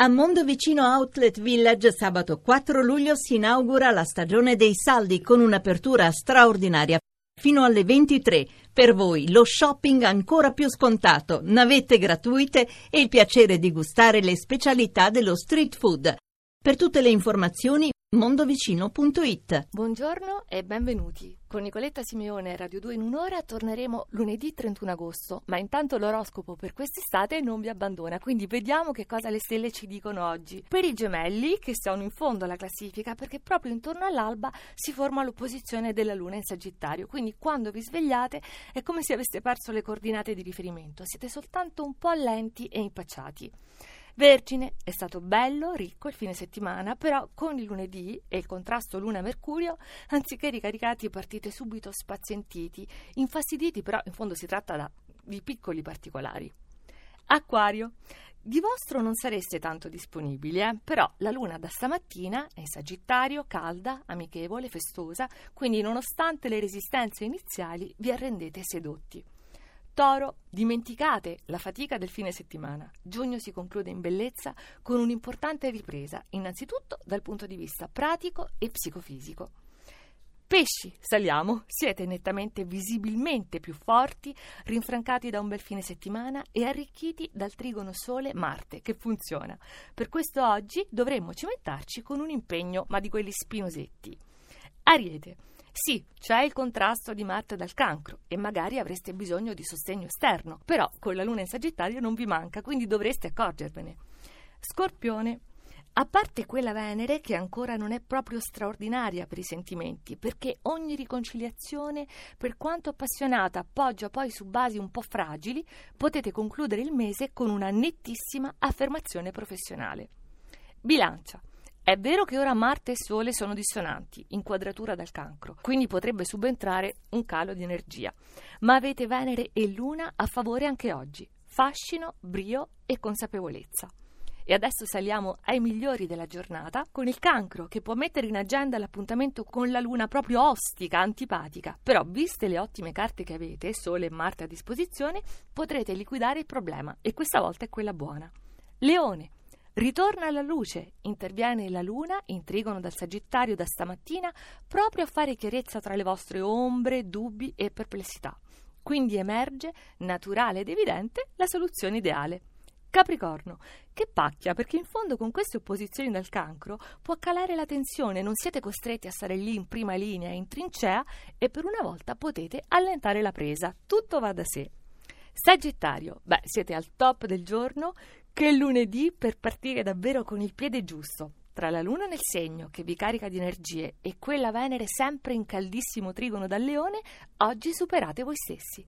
A Mondovicino Outlet Village sabato 4 luglio si inaugura la stagione dei saldi con un'apertura straordinaria fino alle 23. Per voi lo shopping ancora più scontato, navette gratuite e il piacere di gustare le specialità dello street food. Per tutte le informazioni mondovicino.it. Buongiorno e benvenuti. Con Nicoletta Simeone Radio 2 in un'ora torneremo lunedì 31 agosto, ma intanto l'oroscopo per quest'estate non vi abbandona, quindi vediamo che cosa le stelle ci dicono oggi. Per i gemelli, che sono in fondo alla classifica, perché proprio intorno all'alba si forma l'opposizione della Luna in Sagittario, quindi quando vi svegliate è come se aveste perso le coordinate di riferimento, siete soltanto un po' lenti e impacciati. Vergine, è stato bello, ricco il fine settimana, però con il lunedì e il contrasto Luna-Mercurio, anziché ricaricati partite subito spazientiti, infastiditi, però in fondo si tratta da, di piccoli particolari. Acquario, di vostro non sareste tanto disponibili, eh? però la luna da stamattina è in Sagittario, calda, amichevole, festosa, quindi nonostante le resistenze iniziali vi arrendete sedotti. Toro, dimenticate la fatica del fine settimana. Giugno si conclude in bellezza con un'importante ripresa, innanzitutto dal punto di vista pratico e psicofisico. Pesci, saliamo, siete nettamente visibilmente più forti, rinfrancati da un bel fine settimana e arricchiti dal trigono Sole-Marte che funziona. Per questo oggi dovremmo cimentarci con un impegno, ma di quelli spinosetti. Ariete, sì, c'è il contrasto di Marte dal cancro e magari avreste bisogno di sostegno esterno, però con la Luna in Sagittario non vi manca, quindi dovreste accorgervene. Scorpione. A parte quella Venere che ancora non è proprio straordinaria per i sentimenti, perché ogni riconciliazione, per quanto appassionata, appoggia poi su basi un po' fragili, potete concludere il mese con una nettissima affermazione professionale. Bilancia. È vero che ora Marte e Sole sono dissonanti, in quadratura dal cancro, quindi potrebbe subentrare un calo di energia. Ma avete Venere e Luna a favore anche oggi. Fascino, brio e consapevolezza. E adesso saliamo ai migliori della giornata con il cancro che può mettere in agenda l'appuntamento con la luna proprio ostica, antipatica. Però, viste le ottime carte che avete, Sole e Marte a disposizione, potrete liquidare il problema e questa volta è quella buona. Leone. Ritorna alla luce, interviene la luna, in trigono dal Sagittario da stamattina, proprio a fare chiarezza tra le vostre ombre, dubbi e perplessità. Quindi emerge, naturale ed evidente, la soluzione ideale. Capricorno, che pacchia, perché in fondo con queste opposizioni dal cancro può calare la tensione, non siete costretti a stare lì in prima linea, in trincea e per una volta potete allentare la presa. Tutto va da sé. Sagittario, beh, siete al top del giorno, che lunedì per partire davvero con il piede giusto. Tra la luna nel segno, che vi carica di energie, e quella Venere sempre in caldissimo trigono dal leone, oggi superate voi stessi.